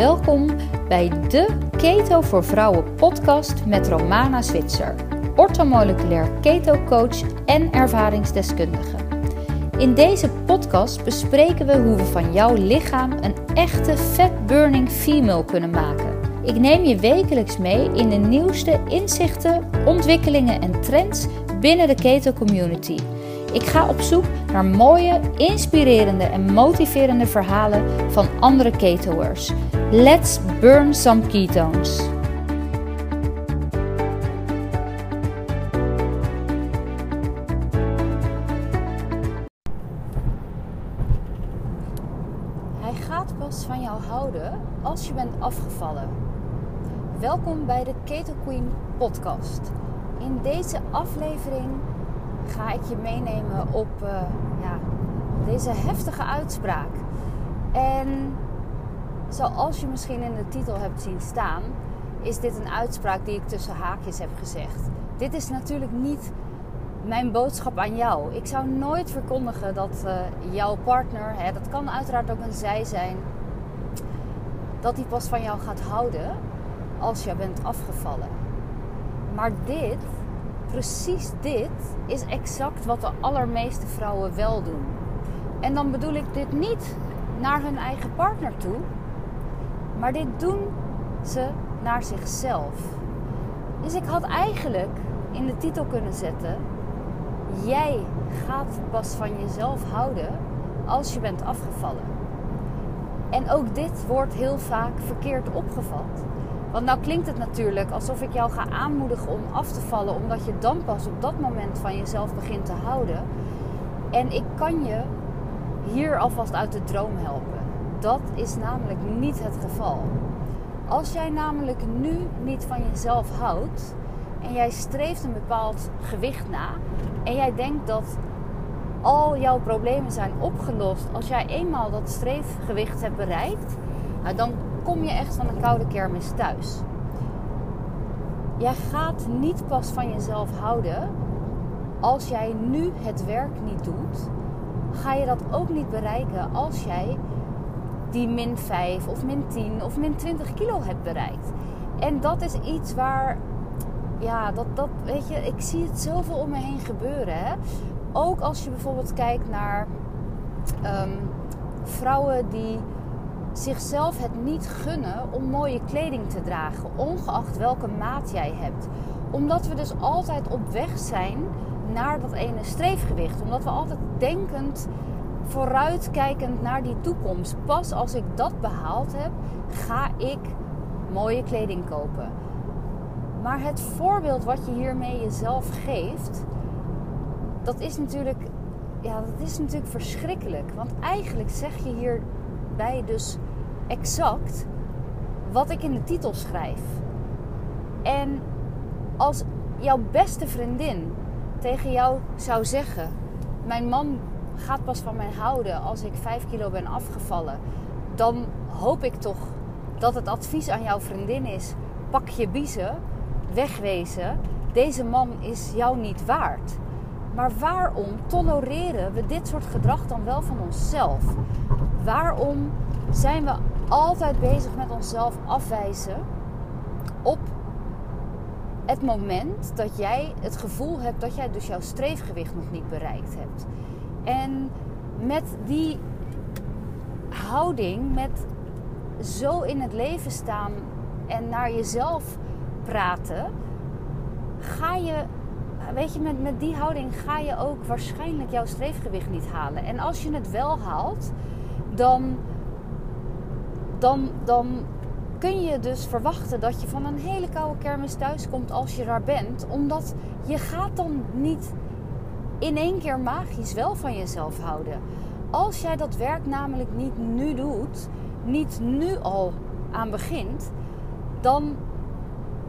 Welkom bij de Keto voor Vrouwen podcast met Romana Zwitser, orthomoleculair keto coach en ervaringsdeskundige. In deze podcast bespreken we hoe we van jouw lichaam een echte fat burning female kunnen maken. Ik neem je wekelijks mee in de nieuwste inzichten, ontwikkelingen en trends binnen de keto community. Ik ga op zoek naar mooie, inspirerende en motiverende verhalen van andere ketoers. Let's burn some ketones. Hij gaat pas van jou houden als je bent afgevallen. Welkom bij de Keto Queen podcast. In deze aflevering ga ik je meenemen op uh, ja, deze heftige uitspraak. En zoals je misschien in de titel hebt zien staan, is dit een uitspraak die ik tussen haakjes heb gezegd. Dit is natuurlijk niet mijn boodschap aan jou. Ik zou nooit verkondigen dat uh, jouw partner, hè, dat kan uiteraard ook een zij zijn, dat die pas van jou gaat houden als je bent afgevallen. Maar dit precies dit is exact wat de allermeeste vrouwen wel doen. En dan bedoel ik dit niet naar hun eigen partner toe, maar dit doen ze naar zichzelf. Dus ik had eigenlijk in de titel kunnen zetten: Jij gaat pas van jezelf houden als je bent afgevallen. En ook dit wordt heel vaak verkeerd opgevat. Want nou klinkt het natuurlijk alsof ik jou ga aanmoedigen om af te vallen, omdat je dan pas op dat moment van jezelf begint te houden. En ik kan je hier alvast uit de droom helpen. Dat is namelijk niet het geval. Als jij namelijk nu niet van jezelf houdt en jij streeft een bepaald gewicht na en jij denkt dat al jouw problemen zijn opgelost als jij eenmaal dat streefgewicht hebt bereikt, nou dan kom je echt van een koude kermis thuis. Jij gaat niet pas van jezelf houden als jij nu het werk niet doet. Ga je dat ook niet bereiken als jij die min 5 of min 10 of min 20 kilo hebt bereikt. En dat is iets waar, ja, dat, dat weet je, ik zie het zoveel om me heen gebeuren. Hè? Ook als je bijvoorbeeld kijkt naar um, vrouwen die zichzelf het niet gunnen om mooie kleding te dragen, ongeacht welke maat jij hebt. Omdat we dus altijd op weg zijn naar dat ene streefgewicht. Omdat we altijd denkend, vooruitkijkend naar die toekomst. Pas als ik dat behaald heb, ga ik mooie kleding kopen. Maar het voorbeeld wat je hiermee jezelf geeft, dat is natuurlijk, ja, dat is natuurlijk verschrikkelijk. Want eigenlijk zeg je hier dus exact wat ik in de titel schrijf. En als jouw beste vriendin tegen jou zou zeggen: Mijn man gaat pas van mij houden als ik 5 kilo ben afgevallen, dan hoop ik toch dat het advies aan jouw vriendin is: pak je biezen, wegwezen. Deze man is jou niet waard. Maar waarom tolereren we dit soort gedrag dan wel van onszelf? Waarom zijn we altijd bezig met onszelf afwijzen op het moment dat jij het gevoel hebt dat jij dus jouw streefgewicht nog niet bereikt hebt. En met die houding, met zo in het leven staan en naar jezelf praten, ga je, weet je, met, met die houding ga je ook waarschijnlijk jouw streefgewicht niet halen. En als je het wel haalt, dan dan, dan kun je dus verwachten dat je van een hele koude kermis thuis komt als je daar bent. Omdat je gaat dan niet in één keer magisch wel van jezelf houden. Als jij dat werk namelijk niet nu doet, niet nu al aan begint, dan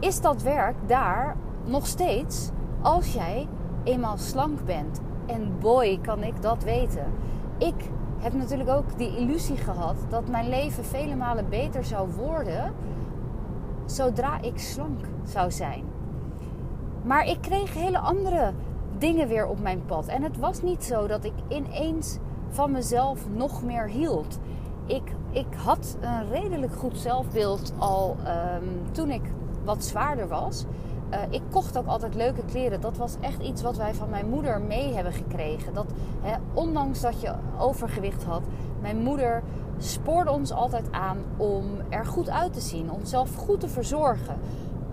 is dat werk daar nog steeds als jij eenmaal slank bent. En boy, kan ik dat weten. Ik heb natuurlijk ook die illusie gehad dat mijn leven vele malen beter zou worden zodra ik slank zou zijn. Maar ik kreeg hele andere dingen weer op mijn pad. En het was niet zo dat ik ineens van mezelf nog meer hield. ik, ik had een redelijk goed zelfbeeld al ehm, toen ik wat zwaarder was. Uh, ik kocht ook altijd leuke kleren. Dat was echt iets wat wij van mijn moeder mee hebben gekregen. Dat, hè, ondanks dat je overgewicht had, mijn moeder spoorde ons altijd aan om er goed uit te zien. Om zelf goed te verzorgen.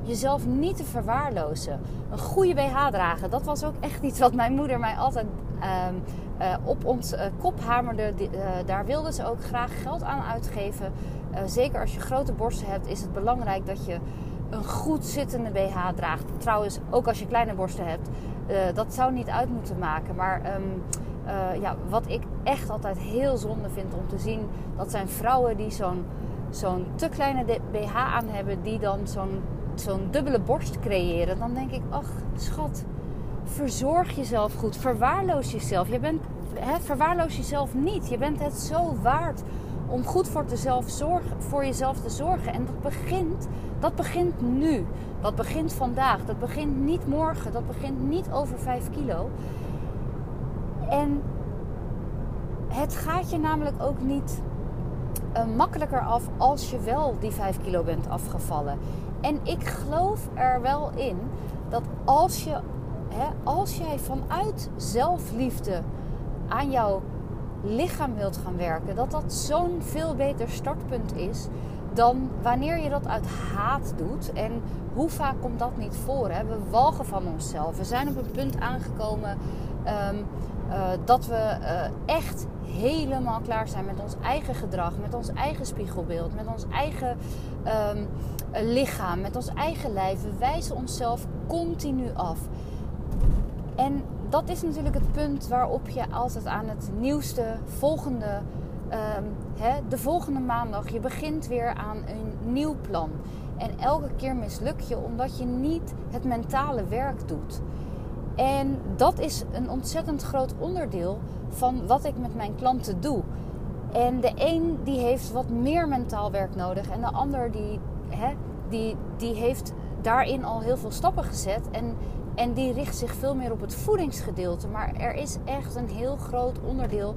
Jezelf niet te verwaarlozen. Een goede BH dragen. Dat was ook echt iets wat mijn moeder mij altijd ehm, uh, op ons uh, kop hamerde. Daar wilden ze ook graag geld aan uitgeven. zeker als je grote borsten hebt, is het belangrijk dat je een goed zittende BH draagt. Trouwens, ook als je kleine borsten hebt, dat zou niet uit moeten maken. Maar um, ja, wat ik echt altijd heel zonde vind om te zien, dat zijn vrouwen die zo'n zo'n te kleine BH aan hebben, die dan zo'n zo'n dubbele borst creëren. Dan denk ik, ach schat verzorg jezelf goed. Verwaarloos jezelf. Je bent, hè, verwaarloos jezelf niet. Je bent het zo waard om goed voor, voor jezelf te zorgen. En dat begint, dat begint nu. Dat begint vandaag. Dat begint niet morgen. Dat begint niet over 5 kilo. En het gaat je namelijk ook niet uh, makkelijker af als je wel die 5 kilo bent afgevallen. En ik geloof er wel in dat als je als jij vanuit zelfliefde aan jouw lichaam wilt gaan werken, dat dat zo'n veel beter startpunt is dan wanneer je dat uit haat doet. En hoe vaak komt dat niet voor? Hè? We walgen van onszelf. We zijn op een punt aangekomen ehm, eh, dat we eh, echt helemaal klaar zijn met ons eigen gedrag, met ons eigen spiegelbeeld, met ons eigen ehm, lichaam, met ons eigen lijf. We wijzen onszelf continu af. En dat is natuurlijk het punt waarop je altijd aan het nieuwste, volgende, hè, de volgende maandag, je begint weer aan een nieuw plan. En elke keer misluk je omdat je niet het mentale werk doet. En dat is een ontzettend groot onderdeel van wat ik met mijn klanten doe. En de een die heeft wat meer mentaal werk nodig en de ander die, die, die heeft daarin al heel veel stappen gezet. En en die richt zich veel meer op het voedingsgedeelte. Maar er is echt een heel groot onderdeel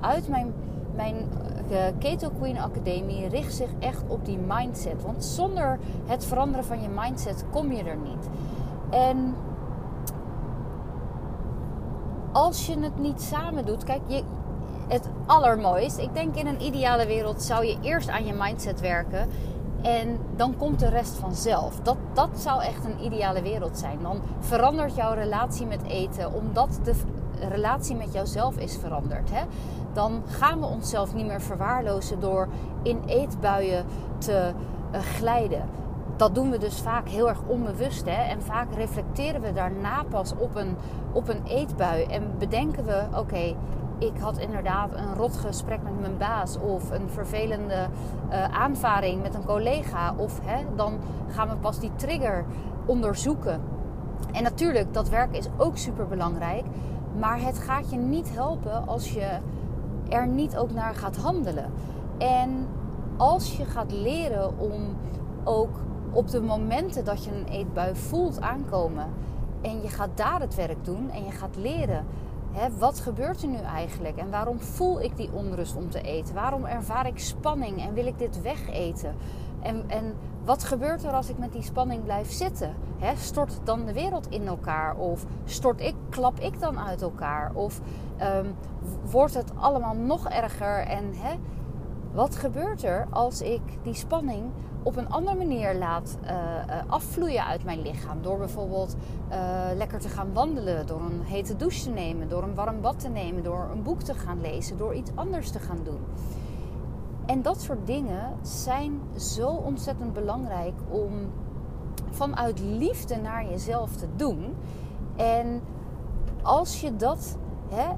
uit mijn, mijn uh, Keto Queen Academie richt zich echt op die mindset. Want zonder het veranderen van je mindset kom je er niet. En als je het niet samen doet, kijk, je, het allermooist. Ik denk in een ideale wereld zou je eerst aan je mindset werken en dan komt de rest vanzelf. Dat, dat zou echt een ideale wereld zijn. Dan verandert jouw relatie met eten omdat de relatie met jouzelf is veranderd. Hè? Dan gaan we onszelf niet meer verwaarlozen door in eetbuien te uh, glijden. Dat doen we dus vaak heel erg onbewust. Hè? En vaak reflecteren we daarna pas op een, op een eetbui. En bedenken we: oké, ik had inderdaad een rot gesprek met mijn baas of een vervelende uh, aanvaring met een collega. Of hè, dan gaan we pas die trigger onderzoeken. En natuurlijk, dat werk is ook super belangrijk. Maar het gaat je niet helpen als je er niet ook naar gaat handelen. En als je gaat leren om ook op de momenten dat je een eetbui voelt aankomen. En je gaat daar het werk doen en je gaat leren wat gebeurt er nu eigenlijk? En waarom voel ik die onrust om te eten? Waarom ervaar ik spanning en wil ik dit wegeten? En, en wat gebeurt er als ik met die spanning blijf zitten? stort dan de wereld in elkaar? Of stort ik, klap ik dan uit elkaar? Of ehm, wordt het allemaal nog erger? En wat gebeurt er als ik die spanning op een andere manier laat uh, afvloeien uit mijn lichaam. Door bijvoorbeeld uh, lekker te gaan wandelen, door een hete douche te nemen, door een warm bad te nemen, door een boek te gaan lezen, door iets anders te gaan doen. En dat soort dingen zijn zo ontzettend belangrijk om vanuit liefde naar jezelf te doen. En als je dat hè,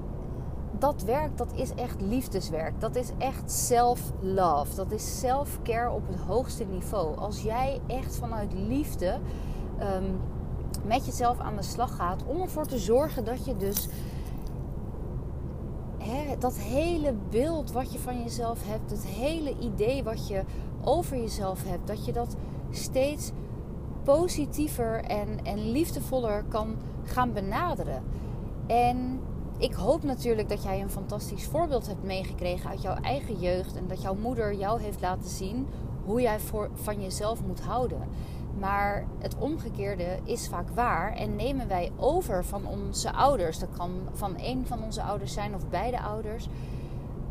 dat werk, dat is echt liefdeswerk. Dat is echt self-love. Dat is self-care op het hoogste niveau. Als jij echt vanuit liefde ehm, met jezelf aan de slag gaat om ervoor te zorgen dat je dus dat hele beeld wat je van jezelf hebt, het hele idee wat je over jezelf hebt, dat je dat steeds positiever en, en liefdevoller kan gaan benaderen. En ik hoop natuurlijk dat jij een fantastisch voorbeeld hebt meegekregen uit jouw eigen jeugd. En dat jouw moeder jou heeft laten zien hoe jij voor, van jezelf moet houden. Maar het omgekeerde is vaak waar en nemen wij over van onze ouders. Dat kan van één van onze ouders zijn of beide ouders.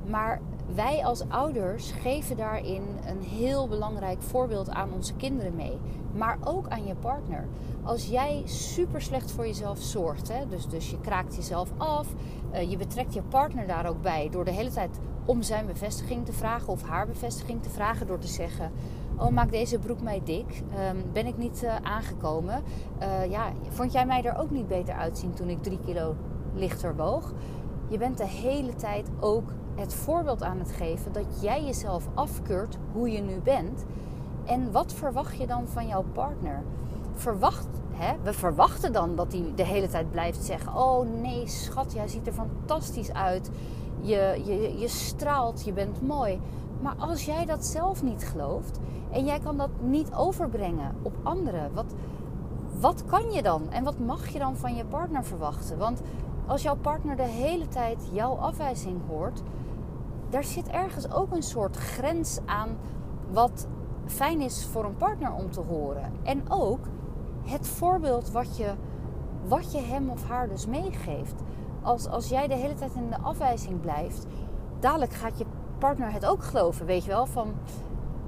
Maar wij als ouders geven daarin een heel belangrijk voorbeeld aan onze kinderen mee. Maar ook aan je partner. Als jij super slecht voor jezelf zorgt, hè, dus, dus je kraakt jezelf af, uh, je betrekt je partner daar ook bij door de hele tijd om zijn bevestiging te vragen of haar bevestiging te vragen door te zeggen: Oh, maak deze broek mij dik? Um, ben ik niet uh, aangekomen? Uh, ja, vond jij mij er ook niet beter uitzien toen ik drie kilo lichter woog? Je bent de hele tijd ook het voorbeeld aan het geven dat jij jezelf afkeurt hoe je nu bent. En wat verwacht je dan van jouw partner? Verwacht, hè? We verwachten dan dat hij de hele tijd blijft zeggen: Oh nee, schat, jij ziet er fantastisch uit. Je, je, je straalt, je bent mooi. Maar als jij dat zelf niet gelooft en jij kan dat niet overbrengen op anderen, wat, wat kan je dan? En wat mag je dan van je partner verwachten? Want als jouw partner de hele tijd jouw afwijzing hoort, daar zit ergens ook een soort grens aan wat fijn is voor een partner om te horen. En ook het voorbeeld wat je, wat je hem of haar dus meegeeft. Als, als jij de hele tijd in de afwijzing blijft, dadelijk gaat je partner het ook geloven, weet je wel. Van,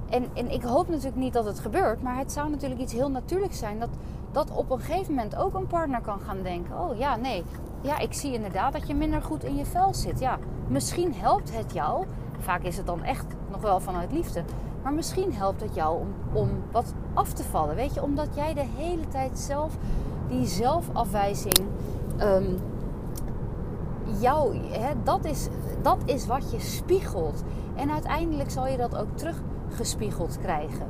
en, en ik hoop natuurlijk niet dat het gebeurt, maar het zou natuurlijk iets heel natuurlijks zijn dat, dat op een gegeven moment ook een partner kan gaan denken: Oh ja, nee, ja, ik zie inderdaad dat je minder goed in je vel zit. Ja, misschien helpt het jou. Vaak is het dan echt nog wel vanuit liefde. Maar misschien helpt het jou om, om wat af te vallen. Weet je, omdat jij de hele tijd zelf die zelfafwijzing. Um, jou, hè, dat, is, dat is wat je spiegelt. En uiteindelijk zal je dat ook teruggespiegeld krijgen.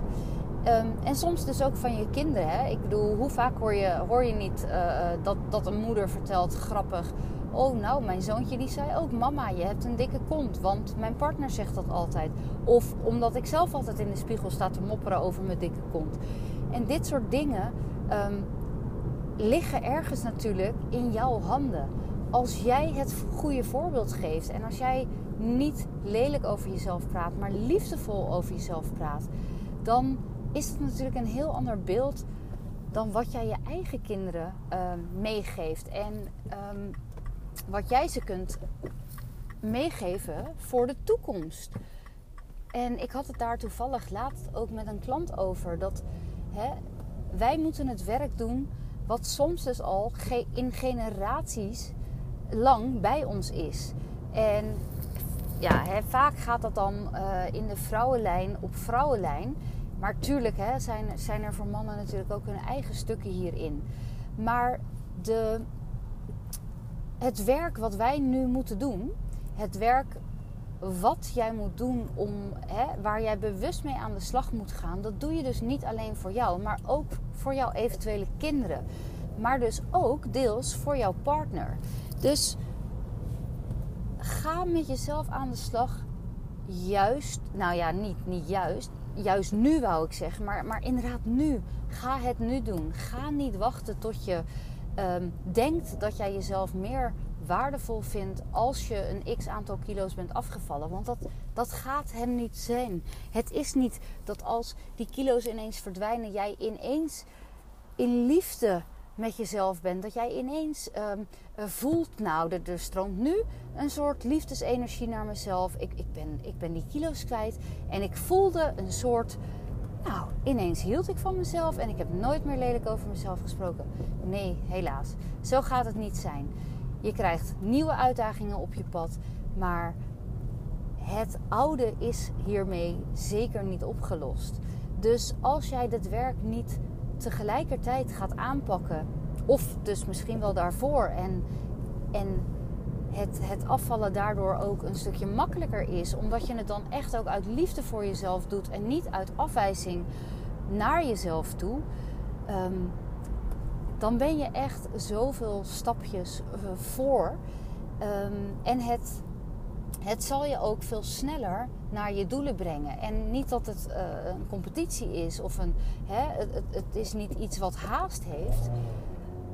Um, en soms dus ook van je kinderen. Hè? Ik bedoel, hoe vaak hoor je, hoor je niet uh, dat, dat een moeder vertelt, grappig... Oh, nou, mijn zoontje die zei ook: Mama, je hebt een dikke kont. Want mijn partner zegt dat altijd. Of omdat ik zelf altijd in de spiegel sta te mopperen over mijn dikke kont. En dit soort dingen um, liggen ergens natuurlijk in jouw handen. Als jij het goede voorbeeld geeft en als jij niet lelijk over jezelf praat, maar liefdevol over jezelf praat, dan is het natuurlijk een heel ander beeld dan wat jij je eigen kinderen um, meegeeft. En um, wat jij ze kunt meegeven voor de toekomst. En ik had het daar toevallig laatst ook met een klant over. Dat hè, wij moeten het werk doen wat soms dus al in generaties lang bij ons is. En ja, hè, vaak gaat dat dan uh, in de vrouwenlijn op vrouwenlijn. Maar tuurlijk hè, zijn, zijn er voor mannen natuurlijk ook hun eigen stukken hierin. Maar de, het werk wat wij nu moeten doen, het werk wat jij moet doen om hè, waar jij bewust mee aan de slag moet gaan, dat doe je dus niet alleen voor jou, maar ook voor jouw eventuele kinderen. Maar dus ook deels voor jouw partner. Dus ga met jezelf aan de slag. Juist, nou ja, niet, niet juist. Juist nu wou ik zeggen, maar, maar inderdaad nu. Ga het nu doen. Ga niet wachten tot je um, denkt dat jij jezelf meer waardevol vindt als je een x aantal kilo's bent afgevallen. Want dat, dat gaat hem niet zijn. Het is niet dat als die kilo's ineens verdwijnen, jij ineens in liefde met jezelf bent. Dat jij ineens um, voelt, nou, er, er, stroomt nu een soort liefdesenergie naar mezelf. Ik, ik, ben, ik ben die kilo's kwijt. En ik voelde een soort nou, ineens hield ik van mezelf en ik heb nooit meer lelijk over mezelf gesproken. Nee, helaas. Zo gaat het niet zijn. Je krijgt nieuwe uitdagingen op je pad, maar het oude is hiermee zeker niet opgelost. Dus als jij dit werk niet tegelijkertijd gaat aanpakken, of dus misschien wel daarvoor en, en het, het afvallen daardoor ook een stukje makkelijker is. Omdat je het dan echt ook uit liefde voor jezelf doet en niet uit afwijzing naar jezelf toe. Um, dan ben je echt zoveel stapjes uh, voor. Um, en het, het zal je ook veel sneller naar je doelen brengen. En niet dat het uh, een competitie is of een. Hè, het, het is niet iets wat haast heeft.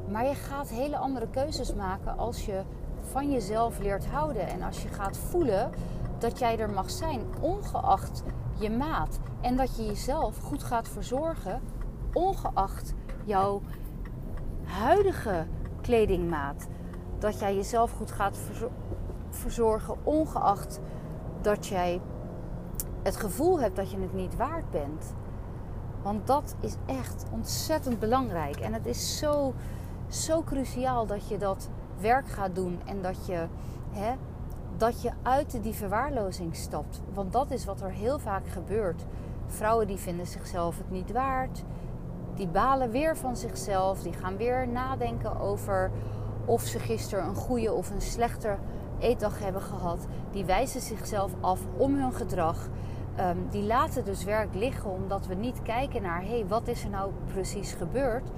Maar je gaat hele andere keuzes maken als je van jezelf leert houden. En als je gaat voelen dat jij er mag zijn, ongeacht je maat. En dat je jezelf goed gaat verzorgen, ongeacht jouw huidige kledingmaat. Dat jij jezelf goed gaat verzorgen, ongeacht dat jij het gevoel hebt dat je het niet waard bent. Want dat is echt ontzettend belangrijk. En het is zo, zo cruciaal dat je dat werk gaat doen en dat je, hè, dat je uit die verwaarlozing stapt. Want dat is wat er heel vaak gebeurt. Vrouwen die vinden zichzelf het niet waard. Die balen weer van zichzelf. Die gaan weer nadenken over of ze gisteren een goede of een slechte eetdag hebben gehad. Die wijzen zichzelf af om hun gedrag. Ehm, die laten dus werk liggen omdat we niet kijken naar hé, hey, wat is er nou precies gebeurd.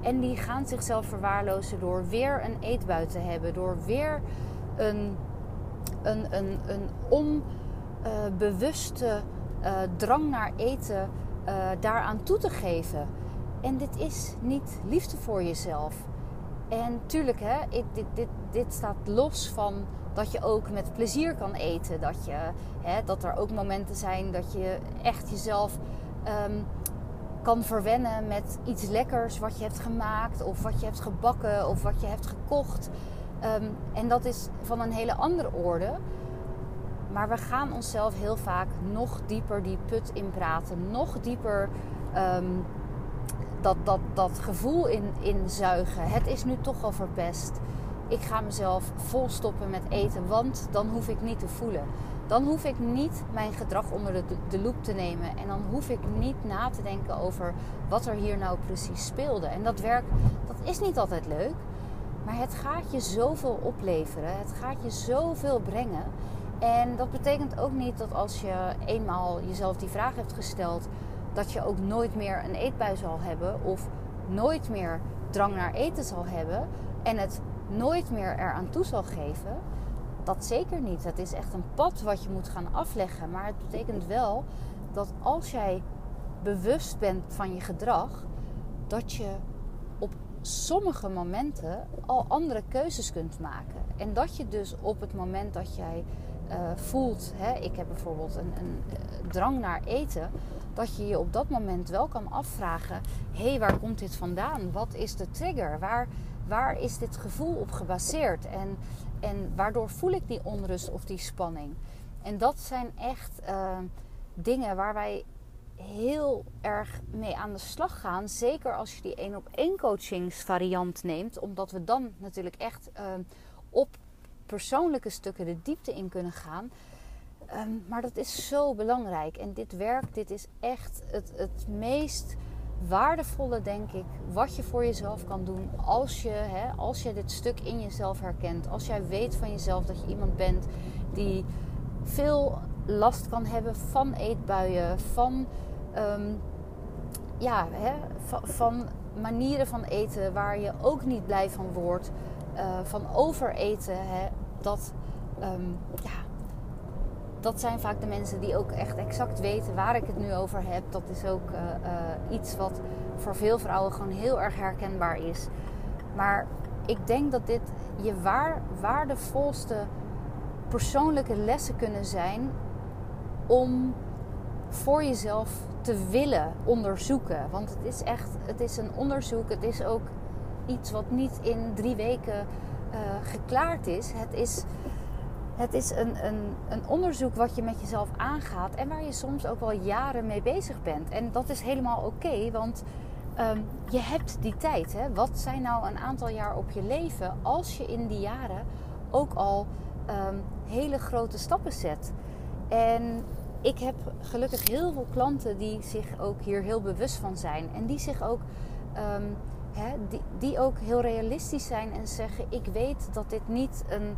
En die gaan zichzelf verwaarlozen door weer een eetbui te hebben, door weer een, een, een, een onbewuste uh, drang naar eten uh, daaraan toe te geven. En dit is niet liefde voor jezelf. En tuurlijk, hè, dit, dit, dit staat los van dat je ook met plezier kan eten. Dat, je, hè, dat er ook momenten zijn dat je echt jezelf ehm, kan verwennen met iets lekkers wat je hebt gemaakt, of wat je hebt gebakken, of wat je hebt gekocht. Ehm, en dat is van een hele andere orde. Maar we gaan onszelf heel vaak nog dieper die put in praten, nog dieper ehm, dat, dat, dat gevoel in, in zuigen. Het is nu toch al verpest ik ga mezelf volstoppen met eten, want dan hoef ik niet te voelen. Dan hoef ik niet mijn gedrag onder de, loep te nemen. En dan hoef ik niet na te denken over wat er hier nou precies speelde. En dat werk, dat is niet altijd leuk. Maar het gaat je zoveel opleveren. Het gaat je zoveel brengen. En dat betekent ook niet dat als je eenmaal jezelf die vraag hebt gesteld, dat je ook nooit meer een eetbui zal hebben of nooit meer drang naar eten zal hebben en het nooit meer eraan toe zal geven, dat zeker niet. Het is echt een pad wat je moet gaan afleggen. Maar het betekent wel dat als jij bewust bent van je gedrag, dat je op sommige momenten al andere keuzes kunt maken. En dat je dus op het moment dat jij uh, voelt, hè, ik heb bijvoorbeeld een, een uh, drang naar eten, dat je je op dat moment wel kan afvragen: hé, hey, waar komt dit vandaan? Wat is de trigger? Waar, waar is dit gevoel op gebaseerd? En, en waardoor voel ik die onrust of die spanning? En dat zijn echt uh, dingen waar wij heel erg mee aan de slag gaan. Zeker als je die één op één coachingsvariant neemt. Omdat we dan natuurlijk echt uh, op persoonlijke stukken de diepte in kunnen gaan. Um, maar dat is zo belangrijk. En dit werk, dit is echt het, het meest waardevolle, denk ik, wat je voor jezelf kan doen als je, hè, als je dit stuk in jezelf herkent. Als jij weet van jezelf dat je iemand bent die veel last kan hebben van eetbuien, van, um, ja, hè, van, manieren van eten waar je ook niet blij van wordt, uh, van overeten. Hè, dat, um, ja, dat zijn vaak de mensen die ook echt exact weten waar ik het nu over heb. Dat is ook uh, uh, iets wat voor veel vrouwen gewoon heel erg herkenbaar is. Maar ik denk dat dit je waar, waardevolste persoonlijke lessen kunnen zijn om voor jezelf te willen onderzoeken. Want het is echt, het is een onderzoek. Het is ook iets wat niet in drie weken uh, geklaard is. Het is het is een, een, een onderzoek wat je met jezelf aangaat en waar je soms ook wel jaren mee bezig bent. En dat is helemaal oké, want um, je hebt die tijd. Hè? Wat zijn nou een aantal jaar op je leven als je in die jaren ook al um, hele grote stappen zet? En ik heb gelukkig heel veel klanten die zich ook hier heel bewust van zijn en die zich ook. Um, die, die ook heel realistisch zijn en zeggen: Ik weet dat dit niet een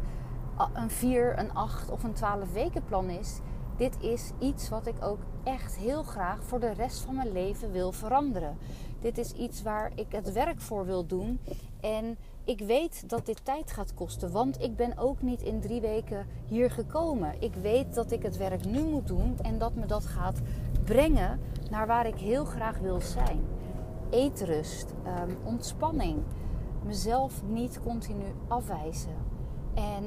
een 4, een 8 of een 12 weken plan is. Dit is iets wat ik ook echt heel graag voor de rest van mijn leven wil veranderen. Dit is iets waar ik het werk voor wil doen. En ik weet dat dit tijd gaat kosten, want ik ben ook niet in drie weken hier gekomen. Ik weet dat ik het werk nu moet doen en dat me dat gaat brengen naar waar ik heel graag wil zijn. Eetrust, um, ontspanning, mezelf niet continu afwijzen En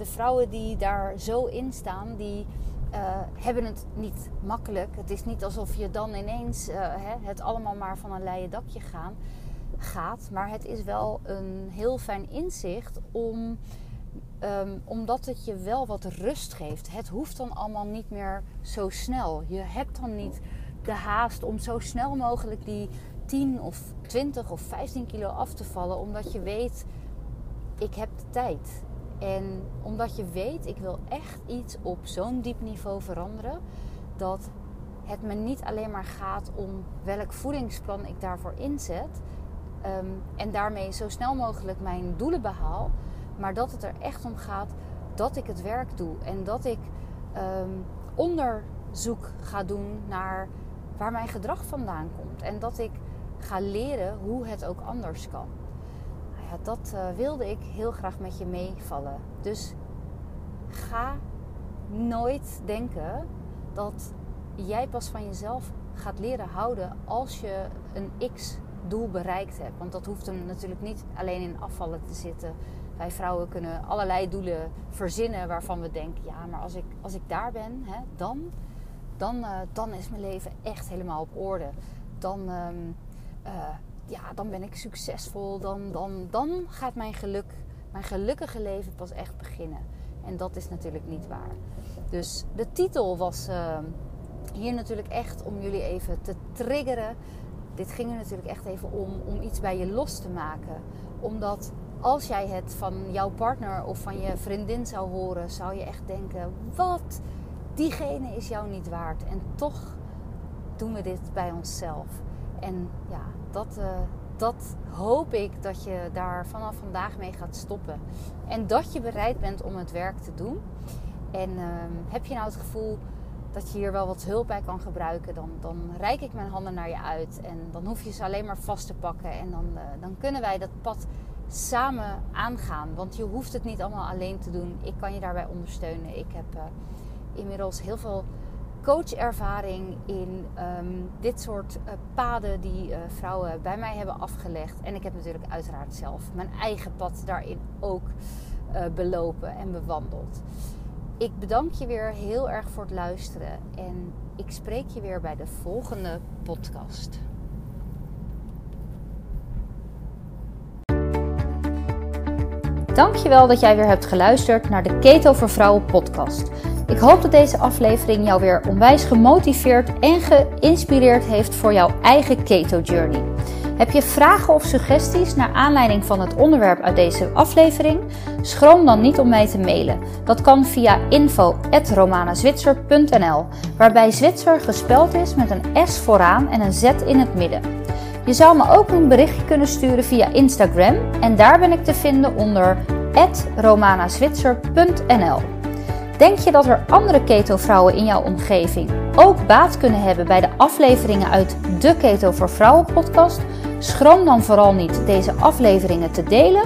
de vrouwen die daar zo in staan, die uh, hebben het niet makkelijk. Het is niet alsof je dan ineens uh, hè, het allemaal maar van een leien dakje gaan, gaat. Maar het is wel een heel fijn inzicht om, um, omdat het je wel wat rust geeft. Het hoeft dan allemaal niet meer zo snel. Je hebt dan niet de haast om zo snel mogelijk die 10 of 20 of 15 kilo af te vallen, omdat je weet, ik heb de tijd. En omdat je weet, ik wil echt iets op zo'n diep niveau veranderen, dat het me niet alleen maar gaat om welk voedingsplan ik daarvoor inzet um, en daarmee zo snel mogelijk mijn doelen behaal, maar dat het er echt om gaat dat ik het werk doe en dat ik um, onderzoek ga doen naar waar mijn gedrag vandaan komt en dat ik ga leren hoe het ook anders kan dat uh, wilde ik heel graag met je meevallen. Dus ga nooit denken dat jij pas van jezelf gaat leren houden als je een X-doel bereikt hebt. Want dat hoeft hem natuurlijk niet alleen in afvallen te zitten. Wij vrouwen kunnen allerlei doelen verzinnen waarvan we denken: ja, maar als ik, als ik daar ben, hè, dan, dan, uh, dan is mijn leven echt helemaal op orde. Dan. Um, uh, ja, dan ben ik succesvol. Dan, dan, dan gaat mijn geluk, mijn gelukkige leven pas echt beginnen. En dat is natuurlijk niet waar. Dus de titel was uh, hier natuurlijk echt om jullie even te triggeren. Dit ging er natuurlijk echt even om, om iets bij je los te maken. Omdat als jij het van jouw partner of van je vriendin zou horen, zou je echt denken: wat? Diegene is jou niet waard. En toch doen we dit bij onszelf. En ja, dat, uh, dat hoop ik dat je daar vanaf vandaag mee gaat stoppen. En dat je bereid bent om het werk te doen. En uh, heb je nou het gevoel dat je hier wel wat hulp bij kan gebruiken, dan, dan reik ik mijn handen naar je uit. En dan hoef je ze alleen maar vast te pakken. En dan, uh, dan kunnen wij dat pad samen aangaan. Want je hoeft het niet allemaal alleen te doen. Ik kan je daarbij ondersteunen. Ik heb uh, inmiddels heel veel coachervaring in um, dit soort uh, paden die uh, vrouwen bij mij hebben afgelegd. En ik heb natuurlijk uiteraard zelf mijn eigen pad daarin ook uh, belopen en bewandeld. Ik bedank je weer heel erg voor het luisteren en ik spreek je weer bij de volgende podcast. Dankjewel dat jij weer hebt geluisterd naar de Keto voor Vrouwen podcast. Ik hoop dat deze aflevering jou weer onwijs gemotiveerd en geïnspireerd heeft voor jouw eigen keto journey. Heb je vragen of suggesties naar aanleiding van het onderwerp uit deze aflevering? Schroom dan niet om mij te mailen. Dat kan via info@romanazwitser.nl, waarbij Zwitser gespeld is met een S vooraan en een Z in het midden. Je zou me ook een berichtje kunnen sturen via Instagram en daar ben ik te vinden onder romanazwitser.nl. Denk je dat er andere keto-vrouwen in jouw omgeving ook baat kunnen hebben bij de afleveringen uit de Keto voor Vrouwen podcast? Schroom dan vooral niet deze afleveringen te delen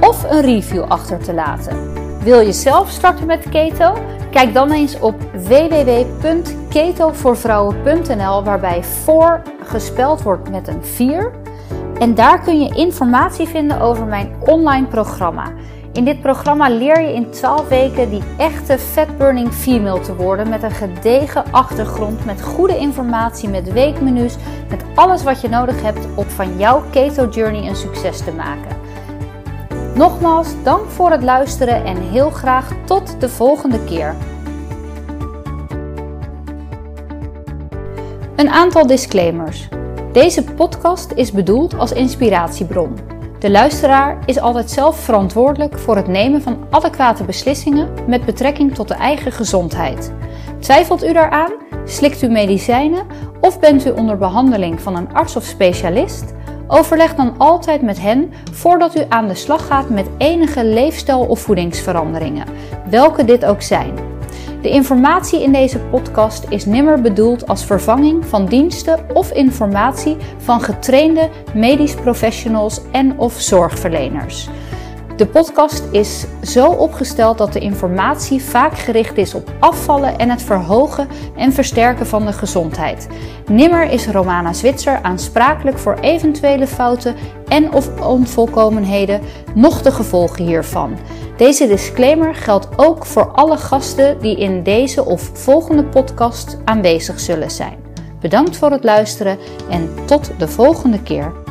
of een review achter te laten. Wil je zelf starten met keto? Kijk dan eens op www.ketovoorvrouwen.nl waarbij voor gespeld wordt met een 4. En daar kun je informatie vinden over mijn online programma. In dit programma leer je in 12 weken die echte fatburning female te worden met een gedegen achtergrond, met goede informatie, met weekmenu's, met alles wat je nodig hebt om van jouw keto journey een succes te maken. Nogmaals, dank voor het luisteren en heel graag tot de volgende keer. Een aantal disclaimers. Deze podcast is bedoeld als inspiratiebron. De luisteraar is altijd zelf verantwoordelijk voor het nemen van adequate beslissingen met betrekking tot de eigen gezondheid. Twijfelt u daaraan? Slikt u medicijnen of bent u onder behandeling van een arts of specialist? Overleg dan altijd met hen voordat u aan de slag gaat met enige leefstijl- of voedingsveranderingen, welke dit ook zijn. De informatie in deze podcast is nimmer bedoeld als vervanging van diensten of informatie van getrainde medisch professionals en of zorgverleners. De podcast is zo opgesteld dat de informatie vaak gericht is op afvallen en het verhogen en versterken van de gezondheid. Nimmer is Romana Zwitser aansprakelijk voor eventuele fouten en of onvolkomenheden, noch de gevolgen hiervan. Deze disclaimer geldt ook voor alle gasten die in deze of volgende podcast aanwezig zullen zijn. Bedankt voor het luisteren en tot de volgende keer.